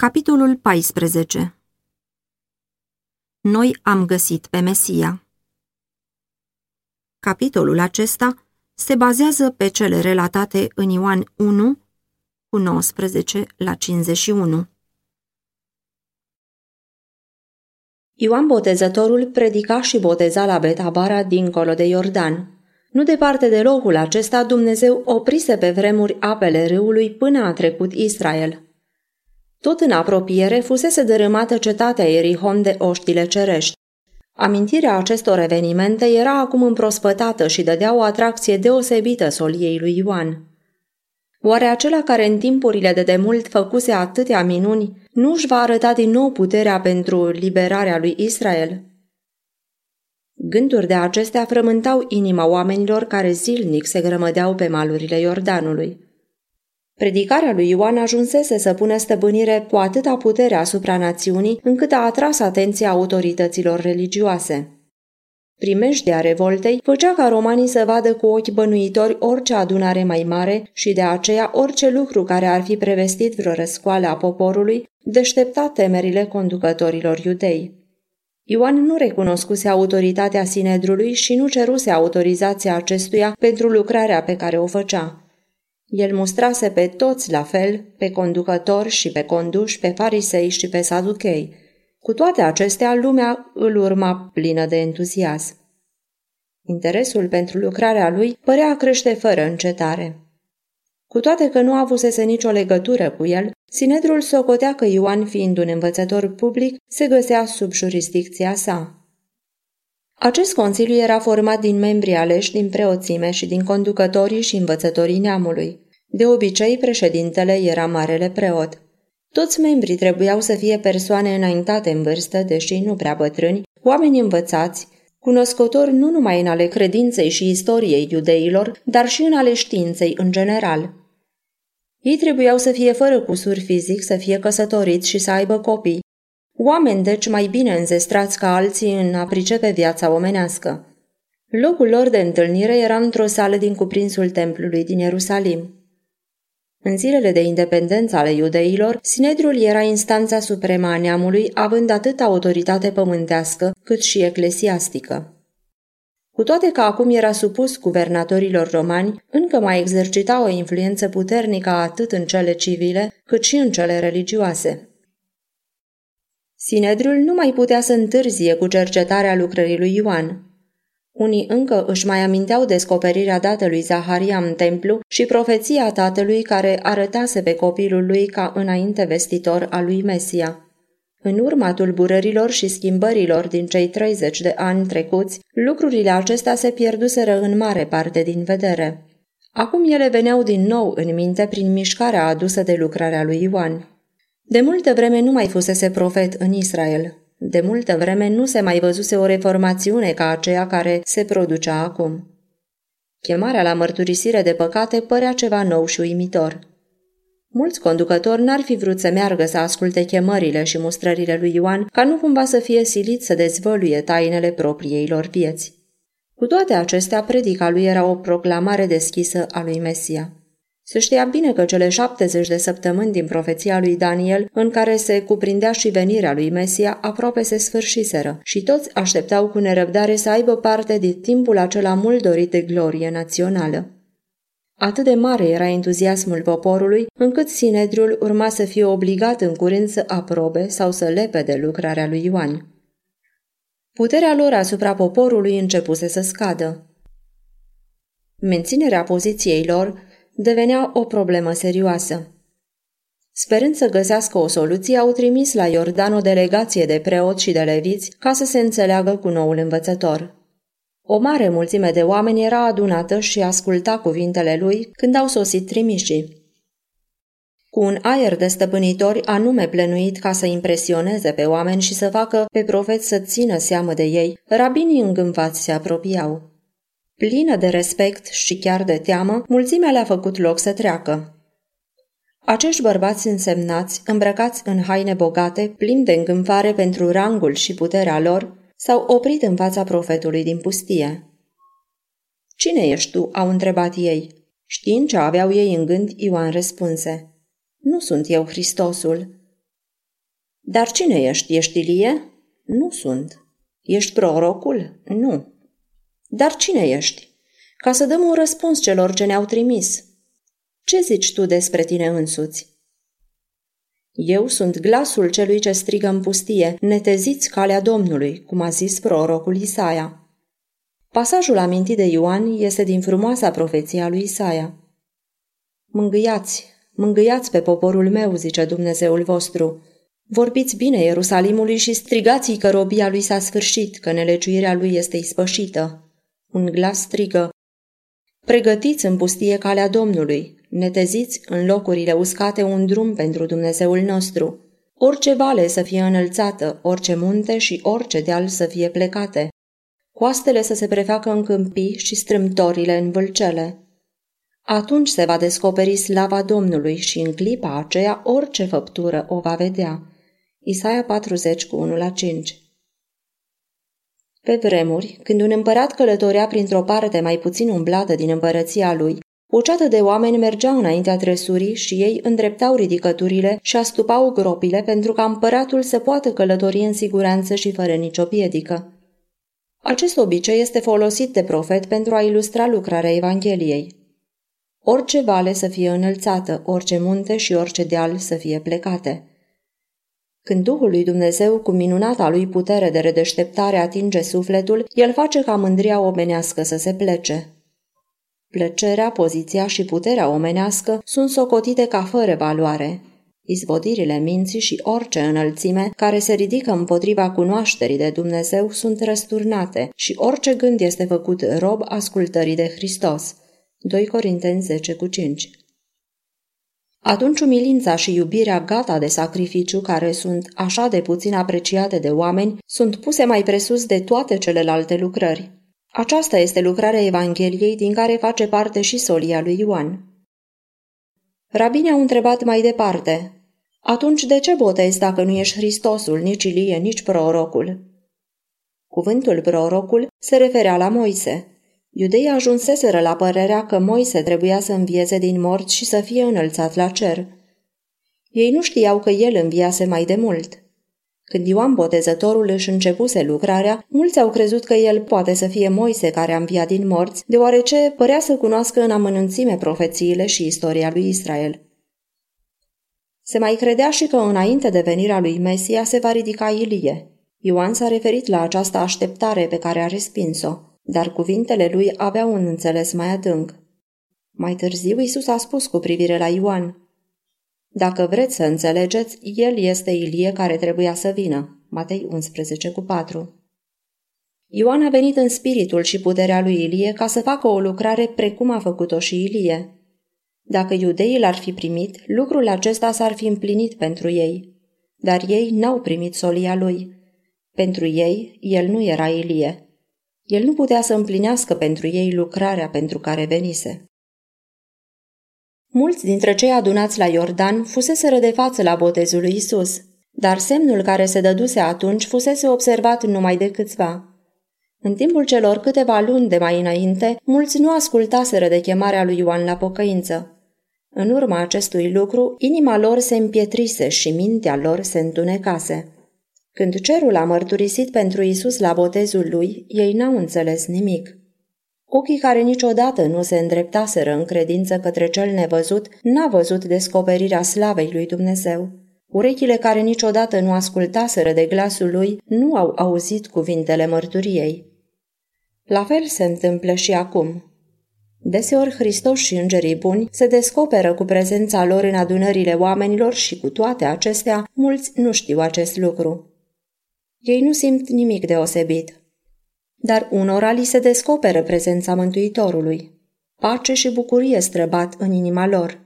Capitolul 14 Noi am găsit pe Mesia Capitolul acesta se bazează pe cele relatate în Ioan 1, cu 19 la 51. Ioan Botezătorul predica și boteza la Betabara dincolo de Iordan. Nu departe de locul acesta, Dumnezeu oprise pe vremuri apele râului până a trecut Israel – tot în apropiere fusese dărâmată cetatea Erihon de oștile cerești. Amintirea acestor evenimente era acum împrospătată și dădea o atracție deosebită soliei lui Ioan. Oare acela care în timpurile de demult făcuse atâtea minuni nu își va arăta din nou puterea pentru liberarea lui Israel? Gânduri de acestea frământau inima oamenilor care zilnic se grămădeau pe malurile Iordanului. Predicarea lui Ioan ajunsese să pună stăpânire cu atâta putere asupra națiunii, încât a atras atenția autorităților religioase. Primejdea revoltei făcea ca romanii să vadă cu ochi bănuitori orice adunare mai mare și de aceea orice lucru care ar fi prevestit vreo răscoală a poporului deștepta temerile conducătorilor iudei. Ioan nu recunoscuse autoritatea Sinedrului și nu ceruse autorizația acestuia pentru lucrarea pe care o făcea. El mustrase pe toți la fel, pe conducători și pe conduși, pe farisei și pe saduchei. Cu toate acestea, lumea îl urma plină de entuziasm. Interesul pentru lucrarea lui părea crește fără încetare. Cu toate că nu avusese nicio legătură cu el, Sinedrul socotea că Ioan, fiind un învățător public, se găsea sub jurisdicția sa. Acest consiliu era format din membri aleși din preoțime și din conducătorii și învățătorii neamului. De obicei, președintele era marele preot. Toți membrii trebuiau să fie persoane înaintate în vârstă, deși nu prea bătrâni, oameni învățați, cunoscători nu numai în ale credinței și istoriei iudeilor, dar și în ale științei în general. Ei trebuiau să fie fără cusur fizic, să fie căsătoriți și să aibă copii, Oameni, deci, mai bine înzestrați ca alții în a pricepe viața omenească. Locul lor de întâlnire era într-o sală din cuprinsul templului din Ierusalim. În zilele de independență ale iudeilor, Sinedrul era instanța supremă a neamului, având atât autoritate pământească cât și eclesiastică. Cu toate că acum era supus guvernatorilor romani, încă mai exercita o influență puternică atât în cele civile cât și în cele religioase. Sinedrul nu mai putea să întârzie cu cercetarea lucrării lui Ioan. Unii încă își mai aminteau descoperirea datelui Zaharia în templu și profeția tatălui care arătase pe copilul lui ca înainte vestitor al lui Mesia. În urma tulburărilor și schimbărilor din cei 30 de ani trecuți, lucrurile acestea se pierduseră în mare parte din vedere. Acum ele veneau din nou în minte prin mișcarea adusă de lucrarea lui Ioan. De multă vreme nu mai fusese profet în Israel. De multă vreme nu se mai văzuse o reformațiune ca aceea care se producea acum. Chemarea la mărturisire de păcate părea ceva nou și uimitor. Mulți conducători n-ar fi vrut să meargă să asculte chemările și mustrările lui Ioan ca nu cumva să fie silit să dezvăluie tainele propriei lor vieți. Cu toate acestea, predica lui era o proclamare deschisă a lui Mesia. Se știa bine că cele 70 de săptămâni din profeția lui Daniel, în care se cuprindea și venirea lui Mesia, aproape se sfârșiseră și toți așteptau cu nerăbdare să aibă parte de timpul acela mult dorit de glorie națională. Atât de mare era entuziasmul poporului, încât Sinedriul urma să fie obligat în curând să aprobe sau să lepe de lucrarea lui Ioan. Puterea lor asupra poporului începuse să scadă. Menținerea poziției lor devenea o problemă serioasă. Sperând să găsească o soluție, au trimis la Iordan o delegație de preoți și de leviți ca să se înțeleagă cu noul învățător. O mare mulțime de oameni era adunată și asculta cuvintele lui când au sosit trimișii. Cu un aer de stăpânitori anume plenuit ca să impresioneze pe oameni și să facă pe profeți să țină seamă de ei, rabinii îngânfați se apropiau. Plină de respect și chiar de teamă, mulțimea le-a făcut loc să treacă. Acești bărbați însemnați, îmbrăcați în haine bogate, plini de îngânfare pentru rangul și puterea lor, s-au oprit în fața profetului din pustie. Cine ești tu?" au întrebat ei. Știind ce aveau ei în gând, Ioan răspunse. Nu sunt eu Hristosul. Dar cine ești? Ești Ilie? Nu sunt. Ești prorocul? Nu. Dar cine ești? Ca să dăm un răspuns celor ce ne-au trimis. Ce zici tu despre tine însuți? Eu sunt glasul celui ce strigă în pustie, neteziți calea Domnului, cum a zis prorocul Isaia. Pasajul amintit de Ioan este din frumoasa profeție a lui Isaia. Mângâiați, mângâiați pe poporul meu, zice Dumnezeul vostru. Vorbiți bine Ierusalimului și strigați că robia lui s-a sfârșit, că nelegiuirea lui este ispășită. Un glas strigă, Pregătiți în pustie calea Domnului, neteziți în locurile uscate un drum pentru Dumnezeul nostru. Orice vale să fie înălțată, orice munte și orice deal să fie plecate. Coastele să se prefacă în câmpii și strâmtorile în vâlcele. Atunci se va descoperi slava Domnului și în clipa aceea orice făptură o va vedea. Isaia 40 cu 1 la 5 Pe vremuri, când un împărat călătorea printr-o parte mai puțin umblată din împărăția lui, o ceată de oameni mergeau înaintea tresurii și ei îndreptau ridicăturile și astupau gropile pentru ca împăratul să poată călători în siguranță și fără nicio piedică. Acest obicei este folosit de profet pentru a ilustra lucrarea Evangheliei. Orice vale să fie înălțată, orice munte și orice deal să fie plecate. Când Duhul lui Dumnezeu, cu minunata lui putere de redeșteptare, atinge sufletul, el face ca mândria omenească să se plece. Plăcerea, poziția și puterea omenească sunt socotite ca fără valoare. Izvodirile minții și orice înălțime care se ridică împotriva cunoașterii de Dumnezeu sunt răsturnate și orice gând este făcut rob ascultării de Hristos. 2 Corinteni 10 cu 5 atunci umilința și iubirea gata de sacrificiu, care sunt așa de puțin apreciate de oameni, sunt puse mai presus de toate celelalte lucrări. Aceasta este lucrarea Evangheliei din care face parte și solia lui Ioan. Rabinii au întrebat mai departe, atunci de ce botezi dacă nu ești Hristosul, nici Ilie, nici prorocul? Cuvântul prorocul se referea la Moise. Iudeii ajunseseră la părerea că Moise trebuia să învieze din morți și să fie înălțat la cer. Ei nu știau că el înviase mai de mult. Când Ioan Botezătorul își începuse lucrarea, mulți au crezut că el poate să fie Moise care a înviat din morți, deoarece părea să cunoască în amănunțime profețiile și istoria lui Israel. Se mai credea și că înainte de venirea lui Mesia se va ridica Ilie. Ioan s-a referit la această așteptare pe care a respins-o, dar cuvintele lui aveau un înțeles mai adânc. Mai târziu Isus a spus cu privire la Ioan, dacă vreți să înțelegeți, el este Ilie care trebuia să vină. Matei 11 cu 4 Ioan a venit în spiritul și puterea lui Ilie ca să facă o lucrare precum a făcut-o și Ilie. Dacă iudeii l-ar fi primit, lucrul acesta s-ar fi împlinit pentru ei. Dar ei n-au primit solia lui. Pentru ei, el nu era Ilie. El nu putea să împlinească pentru ei lucrarea pentru care venise. Mulți dintre cei adunați la Iordan fuseseră de față la botezul lui Isus, dar semnul care se dăduse atunci fusese observat numai de câțiva. În timpul celor câteva luni de mai înainte, mulți nu ascultaseră de chemarea lui Ioan la pocăință. În urma acestui lucru, inima lor se împietrise și mintea lor se întunecase. Când cerul a mărturisit pentru Isus la botezul lui, ei n-au înțeles nimic. Ochii care niciodată nu se îndreptaseră în credință către cel nevăzut, n-a văzut descoperirea slavei lui Dumnezeu. Urechile care niciodată nu ascultaseră de glasul lui, nu au auzit cuvintele mărturiei. La fel se întâmplă și acum. Deseori Hristos și îngerii buni se descoperă cu prezența lor în adunările oamenilor și cu toate acestea, mulți nu știu acest lucru. Ei nu simt nimic deosebit dar unora li se descoperă prezența Mântuitorului. Pace și bucurie străbat în inima lor.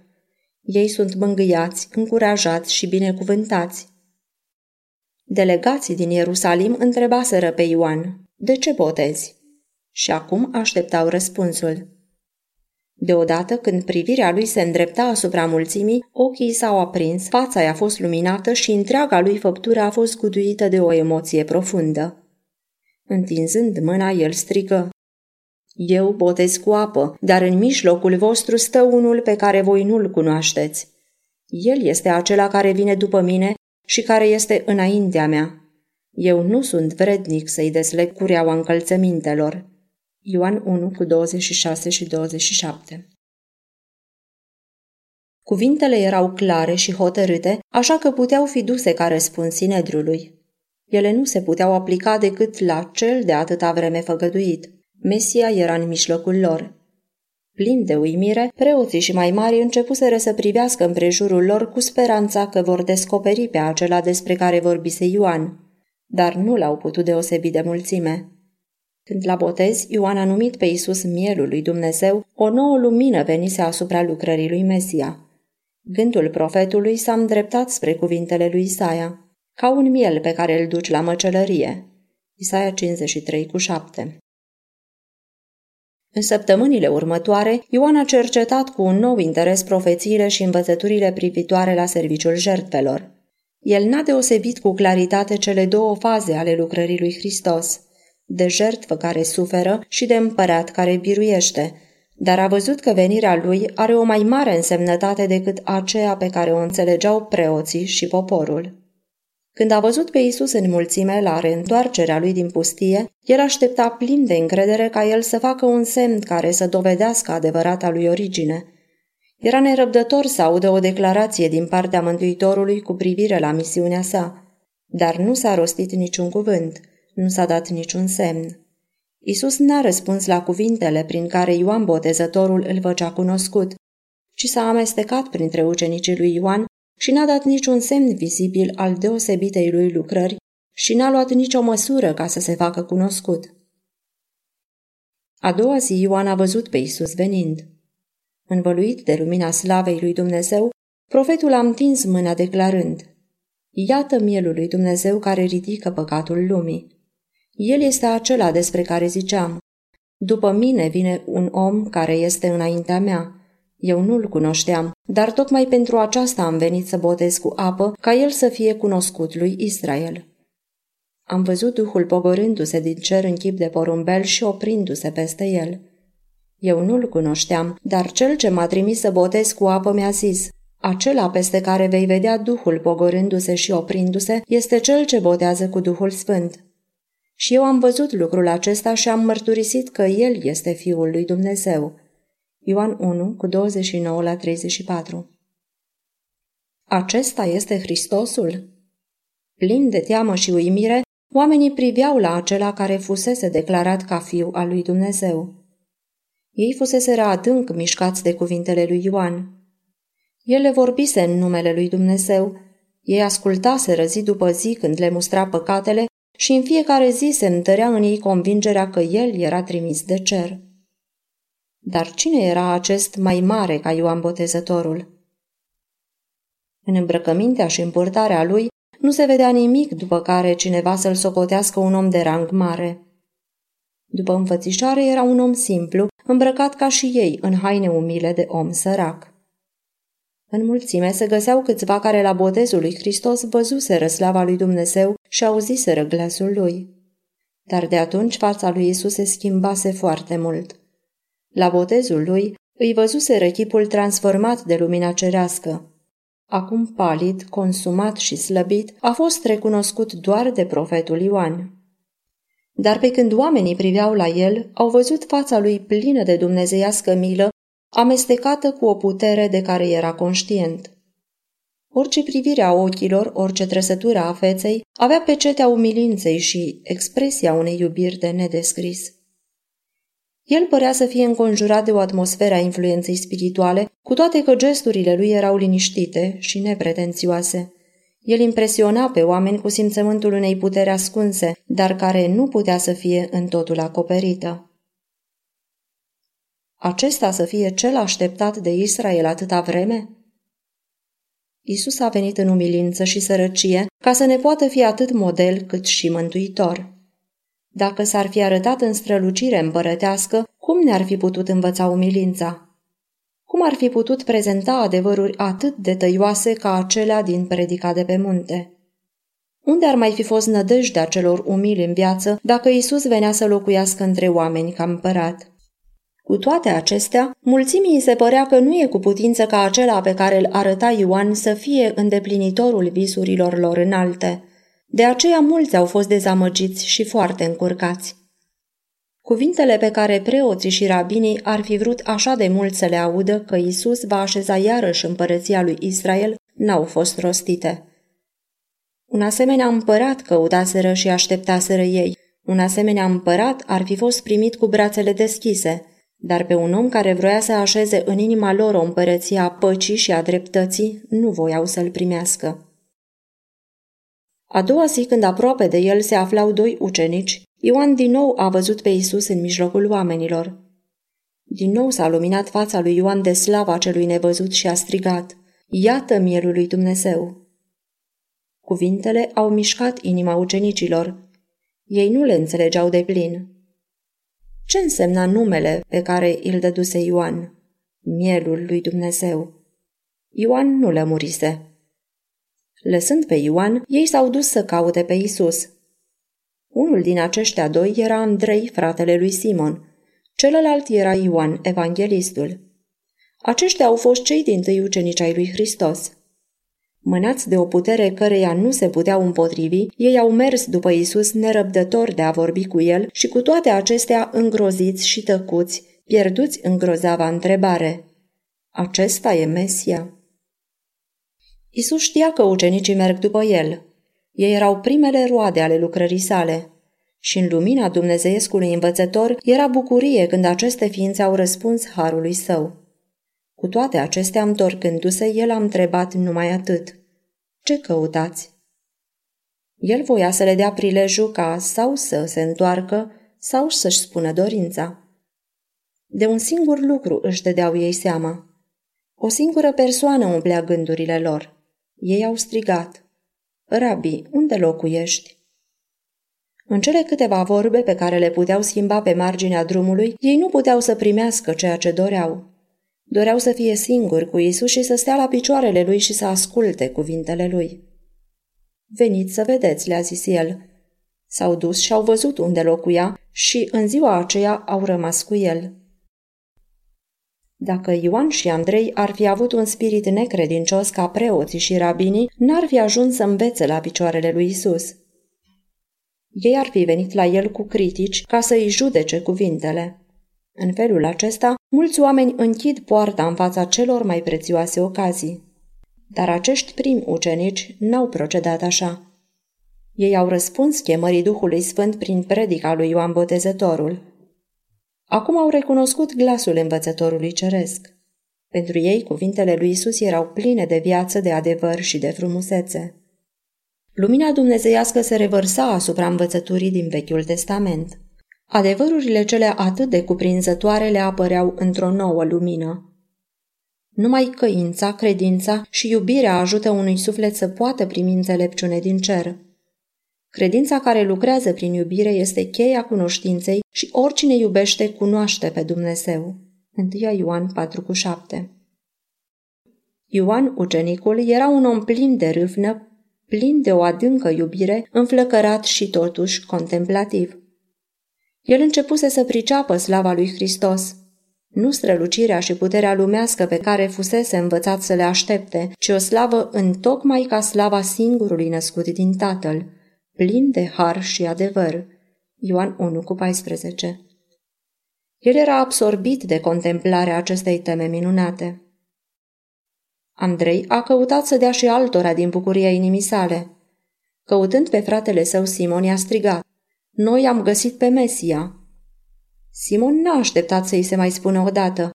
Ei sunt mângâiați, încurajați și binecuvântați. Delegații din Ierusalim întrebaseră pe Ioan, de ce botezi? Și acum așteptau răspunsul. Deodată, când privirea lui se îndrepta asupra mulțimii, ochii s-au aprins, fața i-a fost luminată și întreaga lui făptură a fost guduită de o emoție profundă. Întinzând mâna, el strigă. Eu botez cu apă, dar în mijlocul vostru stă unul pe care voi nu-l cunoașteți. El este acela care vine după mine și care este înaintea mea. Eu nu sunt vrednic să-i desleg cureaua încălțămintelor. Ioan 1 cu 26 și 27 Cuvintele erau clare și hotărâte, așa că puteau fi duse ca răspuns Sinedriului. Ele nu se puteau aplica decât la cel de atâta vreme făgăduit. Mesia era în mijlocul lor. Plin de uimire, preoții și mai mari începuseră să privească împrejurul lor cu speranța că vor descoperi pe acela despre care vorbise Ioan, dar nu l-au putut deosebi de mulțime. Când la botez, Ioan a numit pe Isus mielul lui Dumnezeu, o nouă lumină venise asupra lucrării lui Mesia. Gândul profetului s-a îndreptat spre cuvintele lui Isaia, ca un miel pe care îl duci la măcelărie. Isaia 53 cu 7 În săptămânile următoare, Ioan a cercetat cu un nou interes profețiile și învățăturile privitoare la serviciul jertfelor. El n-a deosebit cu claritate cele două faze ale lucrării lui Hristos, de jertfă care suferă și de împărat care biruiește, dar a văzut că venirea lui are o mai mare însemnătate decât aceea pe care o înțelegeau preoții și poporul. Când a văzut pe Isus în mulțime la reîntoarcerea lui din pustie, el aștepta plin de încredere ca el să facă un semn care să dovedească adevărata lui origine. Era nerăbdător să audă o declarație din partea Mântuitorului cu privire la misiunea sa, dar nu s-a rostit niciun cuvânt, nu s-a dat niciun semn. Isus n-a răspuns la cuvintele prin care Ioan Botezătorul îl făcea cunoscut, ci s-a amestecat printre ucenicii lui Ioan și n-a dat niciun semn vizibil al deosebitei lui lucrări și n-a luat nicio măsură ca să se facă cunoscut. A doua zi Ioan a văzut pe Isus venind. Învăluit de lumina slavei lui Dumnezeu, profetul a întins mâna declarând, Iată mielul lui Dumnezeu care ridică păcatul lumii. El este acela despre care ziceam. După mine vine un om care este înaintea mea. Eu nu-l cunoșteam, dar tocmai pentru aceasta am venit să botez cu apă, ca el să fie cunoscut lui Israel. Am văzut Duhul pogorându-se din cer în chip de porumbel și oprindu-se peste el. Eu nu-l cunoșteam, dar cel ce m-a trimis să botez cu apă mi-a zis, acela peste care vei vedea Duhul pogorându-se și oprindu-se este cel ce botează cu Duhul Sfânt. Și eu am văzut lucrul acesta și am mărturisit că El este Fiul lui Dumnezeu. Ioan 1, cu 29 la 34 Acesta este Hristosul? Plin de teamă și uimire, oamenii priveau la acela care fusese declarat ca fiu al lui Dumnezeu. Ei fusese adânc mișcați de cuvintele lui Ioan. El le vorbise în numele lui Dumnezeu. Ei ascultaseră zi după zi când le mustra păcatele și în fiecare zi se întărea în ei convingerea că el era trimis de cer. Dar cine era acest mai mare ca Ioan Botezătorul? În îmbrăcămintea și împurtarea lui nu se vedea nimic după care cineva să-l socotească un om de rang mare. După înfățișare era un om simplu, îmbrăcat ca și ei în haine umile de om sărac. În mulțime se găseau câțiva care la botezul lui Hristos văzuseră slava lui Dumnezeu și auziseră glasul lui. Dar de atunci fața lui Isus se schimbase foarte mult. La botezul lui îi văzuseră chipul transformat de lumina cerească. Acum palid, consumat și slăbit, a fost recunoscut doar de profetul Ioan. Dar pe când oamenii priveau la el, au văzut fața lui plină de dumnezeiască milă amestecată cu o putere de care era conștient. Orice privire a ochilor, orice trăsătură a feței, avea pecetea umilinței și expresia unei iubiri de nedescris. El părea să fie înconjurat de o atmosferă a influenței spirituale, cu toate că gesturile lui erau liniștite și nepretențioase. El impresiona pe oameni cu simțământul unei puteri ascunse, dar care nu putea să fie în totul acoperită acesta să fie cel așteptat de Israel atâta vreme? Isus a venit în umilință și sărăcie ca să ne poată fi atât model cât și mântuitor. Dacă s-ar fi arătat în strălucire împărătească, cum ne-ar fi putut învăța umilința? Cum ar fi putut prezenta adevăruri atât de tăioase ca acelea din predica de pe munte? Unde ar mai fi fost nădejdea celor umili în viață dacă Isus venea să locuiască între oameni ca împărat? Cu toate acestea, mulțimii se părea că nu e cu putință ca acela pe care îl arăta Ioan să fie îndeplinitorul visurilor lor înalte. De aceea mulți au fost dezamăgiți și foarte încurcați. Cuvintele pe care preoții și rabinii ar fi vrut așa de mult să le audă că Isus va așeza iarăși împărăția lui Israel n-au fost rostite. Un asemenea împărat căutaseră și așteptaseră ei. Un asemenea împărat ar fi fost primit cu brațele deschise, dar pe un om care vroia să așeze în inima lor o împărăție a păcii și a dreptății, nu voiau să-l primească. A doua zi, când aproape de el se aflau doi ucenici, Ioan din nou a văzut pe Isus în mijlocul oamenilor. Din nou s-a luminat fața lui Ioan de slava celui nevăzut și a strigat, Iată mielul lui Dumnezeu! Cuvintele au mișcat inima ucenicilor. Ei nu le înțelegeau de plin. Ce însemna numele pe care îl dăduse Ioan? Mielul lui Dumnezeu. Ioan nu le murise. Lăsând pe Ioan, ei s-au dus să caute pe Isus. Unul din aceștia doi era Andrei, fratele lui Simon. Celălalt era Ioan, evanghelistul. Aceștia au fost cei din tâi ucenici ai lui Hristos. Mânați de o putere căreia nu se puteau împotrivi, ei au mers după Isus nerăbdători de a vorbi cu el și cu toate acestea îngroziți și tăcuți, pierduți în grozava întrebare. Acesta e Mesia? Isus știa că ucenicii merg după el. Ei erau primele roade ale lucrării sale. Și în lumina dumnezeiescului învățător era bucurie când aceste ființe au răspuns harului său. Cu toate acestea, întorcându-se, el a întrebat numai atât. Ce căutați? El voia să le dea prilejul ca sau să se întoarcă sau să-și spună dorința. De un singur lucru își dădeau ei seama. O singură persoană umplea gândurile lor. Ei au strigat. Rabi, unde locuiești? În cele câteva vorbe pe care le puteau schimba pe marginea drumului, ei nu puteau să primească ceea ce doreau. Doreau să fie singuri cu Isus și să stea la picioarele lui și să asculte cuvintele lui. Veniți să vedeți, le-a zis el. S-au dus și au văzut unde locuia și în ziua aceea au rămas cu el. Dacă Ioan și Andrei ar fi avut un spirit necredincios ca preoții și rabinii, n-ar fi ajuns să învețe la picioarele lui Isus. Ei ar fi venit la el cu critici ca să îi judece cuvintele. În felul acesta, mulți oameni închid poarta în fața celor mai prețioase ocazii. Dar acești primi ucenici n-au procedat așa. Ei au răspuns chemării Duhului Sfânt prin predica lui Ioan Botezătorul. Acum au recunoscut glasul învățătorului ceresc. Pentru ei, cuvintele lui Isus erau pline de viață, de adevăr și de frumusețe. Lumina dumnezeiască se revărsa asupra învățăturii din Vechiul Testament. Adevărurile cele atât de cuprinzătoare le apăreau într-o nouă lumină. Numai căința, credința și iubirea ajută unui suflet să poată primi înțelepciune din cer. Credința care lucrează prin iubire este cheia cunoștinței și oricine iubește cunoaște pe Dumnezeu. 1 Ioan 4,7 Ioan, ucenicul, era un om plin de râvnă, plin de o adâncă iubire, înflăcărat și totuși contemplativ. El începuse să priceapă slava lui Hristos. Nu strălucirea și puterea lumească pe care fusese învățat să le aștepte, ci o slavă întocmai ca slava singurului născut din Tatăl, plin de har și adevăr. Ioan 1 cu 14 El era absorbit de contemplarea acestei teme minunate. Andrei a căutat să dea și altora din bucuria inimii sale. Căutând pe fratele său Simon, i-a strigat. Noi am găsit pe Mesia. Simon n-a așteptat să-i se mai spună odată.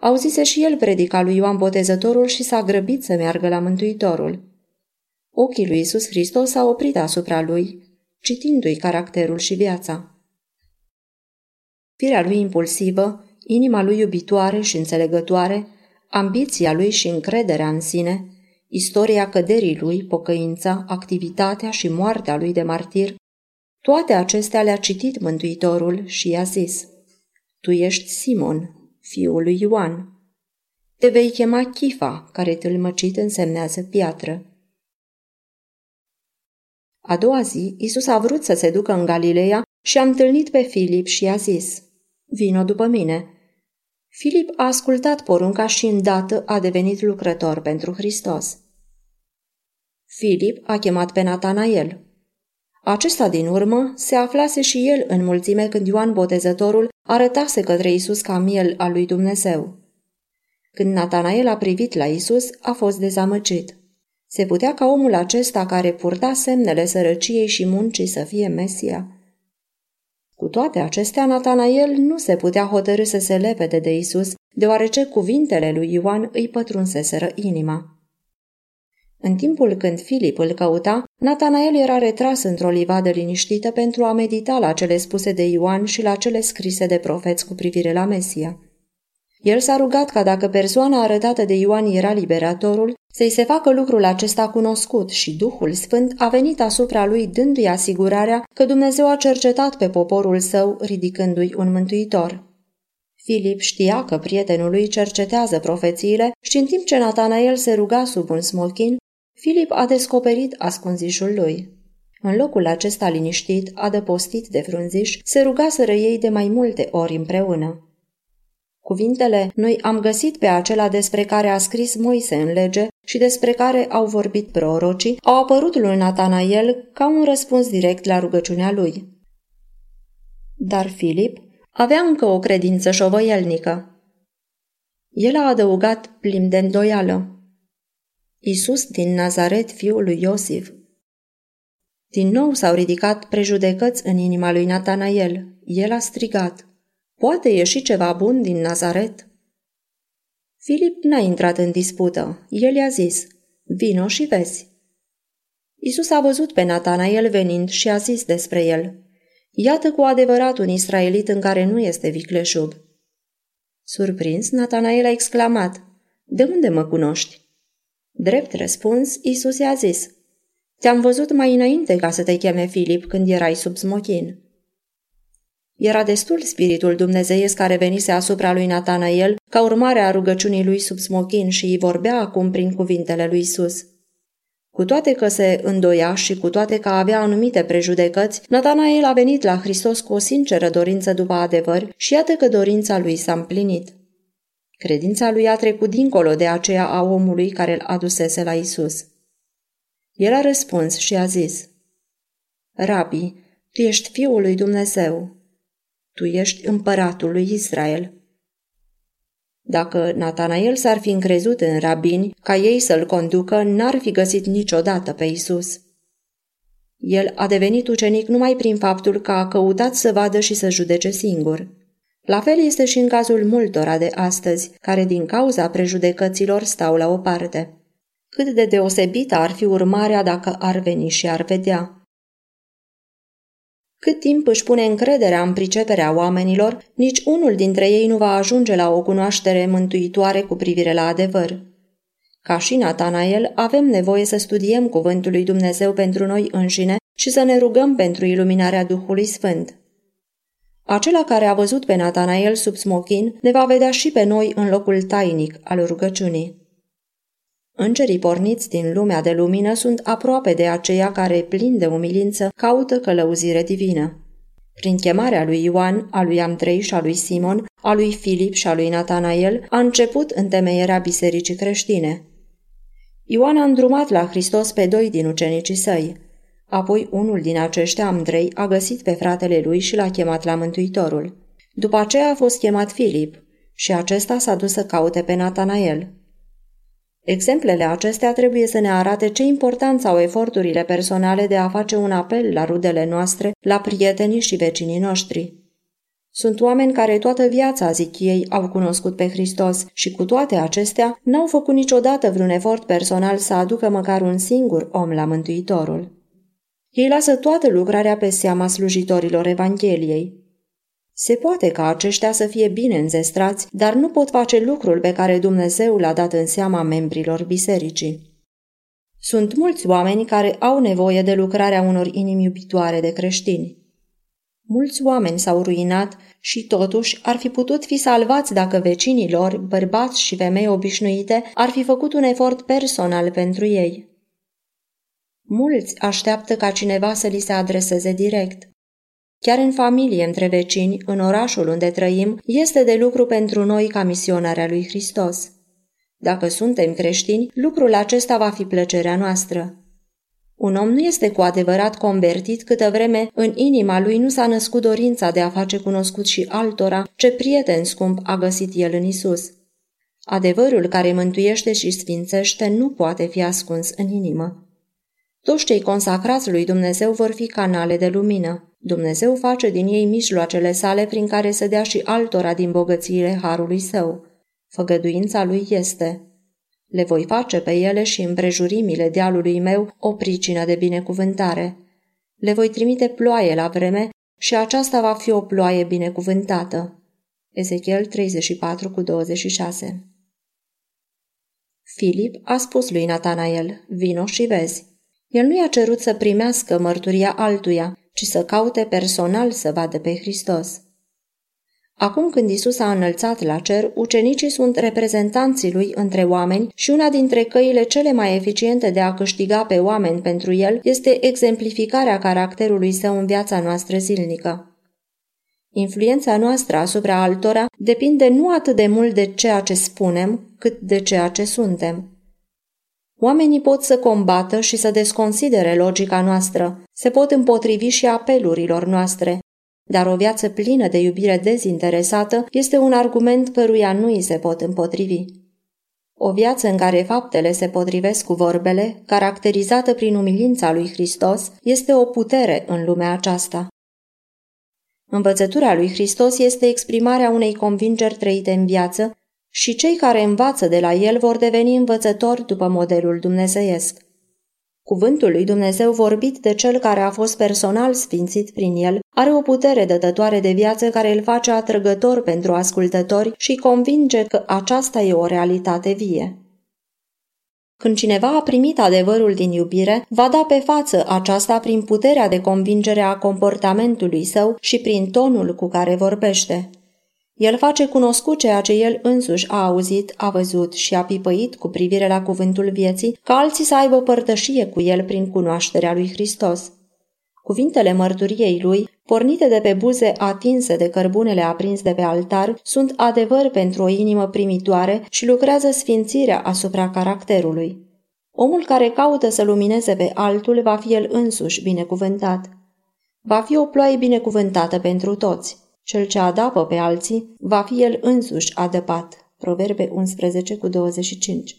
Auzise și el predica lui Ioan Botezătorul și s-a grăbit să meargă la Mântuitorul. Ochii lui Isus Hristos s-au oprit asupra lui, citindu-i caracterul și viața. Firea lui impulsivă, inima lui iubitoare și înțelegătoare, ambiția lui și încrederea în sine, istoria căderii lui, pocăința, activitatea și moartea lui de martir, toate acestea le-a citit Mântuitorul și i-a zis, Tu ești Simon, fiul lui Ioan. Te vei chema Chifa, care tâlmăcit însemnează piatră. A doua zi, Isus a vrut să se ducă în Galileea și a întâlnit pe Filip și i-a zis, Vino după mine. Filip a ascultat porunca și îndată a devenit lucrător pentru Hristos. Filip a chemat pe Natanael. Acesta din urmă se aflase și el în mulțime când Ioan Botezătorul arătase către Isus ca miel al lui Dumnezeu. Când Natanael a privit la Isus, a fost dezamăgit. Se putea ca omul acesta care purta semnele sărăciei și muncii să fie Mesia? Cu toate acestea, Natanael nu se putea hotărâ să se lepede de Isus, deoarece cuvintele lui Ioan îi pătrunseseră inima. În timpul când Filip îl căuta, Natanael era retras într-o livadă liniștită pentru a medita la cele spuse de Ioan și la cele scrise de profeți cu privire la Mesia. El s-a rugat ca dacă persoana arătată de Ioan era liberatorul, să-i se facă lucrul acesta cunoscut și Duhul Sfânt a venit asupra lui dându-i asigurarea că Dumnezeu a cercetat pe poporul său ridicându-i un mântuitor. Filip știa că prietenul lui cercetează profețiile și în timp ce Natanael se ruga sub un smochin, Filip a descoperit ascunzișul lui. În locul acesta liniștit, adăpostit de frunziș, se rugaseră ei de mai multe ori împreună. Cuvintele, noi am găsit pe acela despre care a scris Moise în lege și despre care au vorbit prorocii, au apărut lui Natanael ca un răspuns direct la rugăciunea lui. Dar Filip avea încă o credință șovăielnică. El a adăugat plin de îndoială. Isus din Nazaret, fiul lui Iosif. Din nou s-au ridicat prejudecăți în inima lui Natanael. El a strigat. Poate ieși ceva bun din Nazaret? Filip n-a intrat în dispută. El i-a zis, vino și vezi. Isus a văzut pe Natanael venind și a zis despre el, Iată cu adevărat un israelit în care nu este vicleșug. Surprins, Natanael a exclamat, De unde mă cunoști? Drept răspuns, Isus i-a zis, Te-am văzut mai înainte ca să te cheme Filip când erai sub smochin. Era destul spiritul dumnezeiesc care venise asupra lui Natanael ca urmare a rugăciunii lui sub smochin și îi vorbea acum prin cuvintele lui Isus. Cu toate că se îndoia și cu toate că avea anumite prejudecăți, Natanael a venit la Hristos cu o sinceră dorință după adevăr și iată că dorința lui s-a împlinit. Credința lui a trecut dincolo de aceea a omului care îl adusese la Isus. El a răspuns și a zis, Rabi, tu ești Fiul lui Dumnezeu, tu ești împăratul lui Israel. Dacă Natanael s-ar fi încrezut în rabini ca ei să-l conducă, n-ar fi găsit niciodată pe Isus. El a devenit ucenic numai prin faptul că a căutat să vadă și să judece singur. La fel este și în cazul multora de astăzi, care din cauza prejudecăților stau la o parte. Cât de deosebită ar fi urmarea dacă ar veni și ar vedea. Cât timp își pune încrederea în priceperea oamenilor, nici unul dintre ei nu va ajunge la o cunoaștere mântuitoare cu privire la adevăr. Ca și Natanael, avem nevoie să studiem cuvântul lui Dumnezeu pentru noi înșine și să ne rugăm pentru iluminarea Duhului Sfânt. Acela care a văzut pe Natanael sub smochin ne va vedea și pe noi în locul tainic al rugăciunii. Îngerii porniți din lumea de lumină sunt aproape de aceia care, plin de umilință, caută călăuzire divină. Prin chemarea lui Ioan, a lui Andrei și a lui Simon, a lui Filip și a lui Natanael, a început întemeierea bisericii creștine. Ioan a îndrumat la Hristos pe doi din ucenicii săi. Apoi unul din aceștia, Andrei, a găsit pe fratele lui și l-a chemat la Mântuitorul. După aceea a fost chemat Filip și acesta s-a dus să caute pe Natanael. Exemplele acestea trebuie să ne arate ce importanță au eforturile personale de a face un apel la rudele noastre, la prietenii și vecinii noștri. Sunt oameni care toată viața, zic ei, au cunoscut pe Hristos și cu toate acestea n-au făcut niciodată vreun efort personal să aducă măcar un singur om la Mântuitorul. Ei lasă toată lucrarea pe seama slujitorilor Evangheliei. Se poate ca aceștia să fie bine înzestrați, dar nu pot face lucrul pe care Dumnezeu l-a dat în seama membrilor bisericii. Sunt mulți oameni care au nevoie de lucrarea unor inimi iubitoare de creștini. Mulți oameni s-au ruinat și totuși ar fi putut fi salvați dacă vecinii lor, bărbați și femei obișnuite, ar fi făcut un efort personal pentru ei. Mulți așteaptă ca cineva să li se adreseze direct. chiar în familie, între vecini, în orașul unde trăim, este de lucru pentru noi ca misionarea lui Hristos. Dacă suntem creștini, lucrul acesta va fi plăcerea noastră. Un om nu este cu adevărat convertit câtă vreme în inima lui nu s-a născut dorința de a face cunoscut și altora ce prieten scump a găsit el în Isus. Adevărul care mântuiește și sfințește nu poate fi ascuns în inimă. Toți cei consacrați lui Dumnezeu vor fi canale de lumină. Dumnezeu face din ei mijloacele sale prin care să dea și altora din bogățiile harului său. Făgăduința lui este le voi face pe ele și împrejurimile dealului meu o pricină de binecuvântare. Le voi trimite ploaie la vreme și aceasta va fi o ploaie binecuvântată. Ezechiel 34 cu 26 Filip a spus lui Natanael, vino și vezi. El nu i-a cerut să primească mărturia altuia, ci să caute personal să vadă pe Hristos. Acum când Isus a înălțat la cer, ucenicii sunt reprezentanții lui între oameni și una dintre căile cele mai eficiente de a câștiga pe oameni pentru el este exemplificarea caracterului său în viața noastră zilnică. Influența noastră asupra altora depinde nu atât de mult de ceea ce spunem, cât de ceea ce suntem. Oamenii pot să combată și să desconsidere logica noastră, se pot împotrivi și apelurilor noastre, dar o viață plină de iubire dezinteresată este un argument căruia nu îi se pot împotrivi. O viață în care faptele se potrivesc cu vorbele, caracterizată prin umilința lui Hristos, este o putere în lumea aceasta. Învățătura lui Hristos este exprimarea unei convingeri trăite în viață și cei care învață de la el vor deveni învățători după modelul dumnezeiesc. Cuvântul lui Dumnezeu vorbit de cel care a fost personal sfințit prin el are o putere dătătoare de viață care îl face atrăgător pentru ascultători și convinge că aceasta e o realitate vie. Când cineva a primit adevărul din iubire, va da pe față aceasta prin puterea de convingere a comportamentului său și prin tonul cu care vorbește. El face cunoscut ceea ce el însuși a auzit, a văzut și a pipăit cu privire la cuvântul vieții, ca alții să aibă părtășie cu el prin cunoașterea lui Hristos. Cuvintele mărturiei lui, pornite de pe buze atinse de cărbunele aprins de pe altar, sunt adevăr pentru o inimă primitoare și lucrează sfințirea asupra caracterului. Omul care caută să lumineze pe altul va fi el însuși binecuvântat. Va fi o ploaie binecuvântată pentru toți. Cel ce adapă pe alții va fi el însuși adăpat. Proverbe 11 cu 25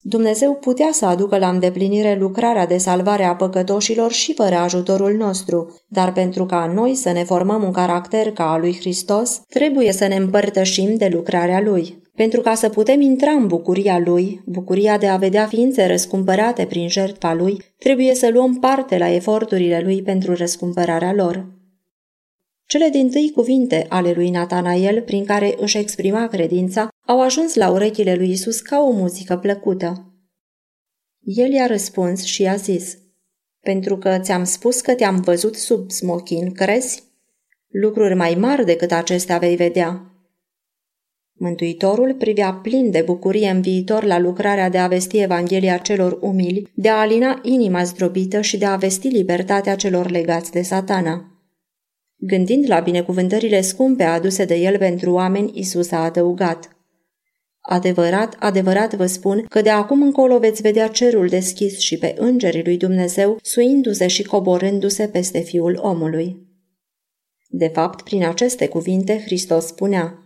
Dumnezeu putea să aducă la îndeplinire lucrarea de salvare a păcătoșilor și fără ajutorul nostru, dar pentru ca noi să ne formăm un caracter ca al lui Hristos, trebuie să ne împărtășim de lucrarea lui. Pentru ca să putem intra în bucuria lui, bucuria de a vedea ființe răscumpărate prin jertfa lui, trebuie să luăm parte la eforturile lui pentru răscumpărarea lor. Cele din tâi cuvinte ale lui Natanael, prin care își exprima credința, au ajuns la urechile lui Isus ca o muzică plăcută. El i-a răspuns și i-a zis, Pentru că ți-am spus că te-am văzut sub smochin, crezi? Lucruri mai mari decât acestea vei vedea. Mântuitorul privea plin de bucurie în viitor la lucrarea de a vesti Evanghelia celor umili, de a alina inima zdrobită și de a vesti libertatea celor legați de satana. Gândind la binecuvântările scumpe aduse de el pentru oameni, Isus a adăugat. Adevărat, adevărat vă spun că de acum încolo veți vedea cerul deschis și pe îngerii lui Dumnezeu suindu-se și coborându-se peste fiul omului. De fapt, prin aceste cuvinte, Hristos spunea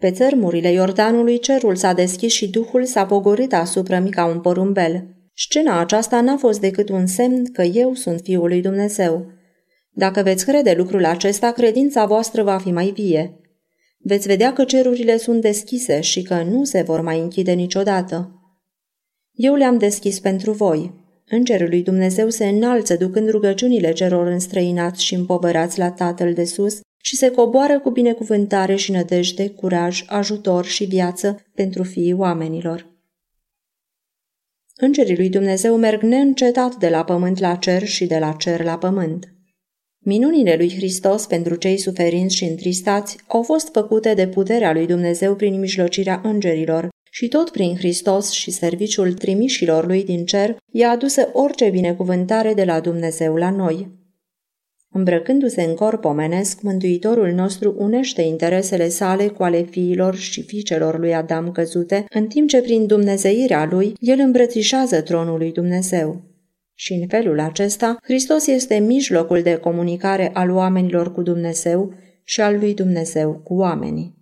Pe țărmurile Iordanului cerul s-a deschis și Duhul s-a pogorât asupra mi ca un porumbel. Scena aceasta n-a fost decât un semn că eu sunt Fiul lui Dumnezeu. Dacă veți crede lucrul acesta, credința voastră va fi mai vie. Veți vedea că cerurile sunt deschise și că nu se vor mai închide niciodată. Eu le-am deschis pentru voi. Îngerul lui Dumnezeu se înalță ducând rugăciunile celor înstrăinați și împovărați la Tatăl de sus și se coboară cu binecuvântare și nădejde, curaj, ajutor și viață pentru fiii oamenilor. Îngerii lui Dumnezeu merg neîncetat de la pământ la cer și de la cer la pământ. Minunile lui Hristos pentru cei suferinți și întristați au fost făcute de puterea lui Dumnezeu prin mijlocirea îngerilor și tot prin Hristos și serviciul trimișilor lui din cer i-a adusă orice binecuvântare de la Dumnezeu la noi. Îmbrăcându-se în corp omenesc, Mântuitorul nostru unește interesele sale cu ale fiilor și fiicelor lui Adam căzute, în timp ce prin dumnezeirea lui el îmbrățișează tronul lui Dumnezeu. Și în felul acesta, Hristos este mijlocul de comunicare al oamenilor cu Dumnezeu și al lui Dumnezeu cu oamenii.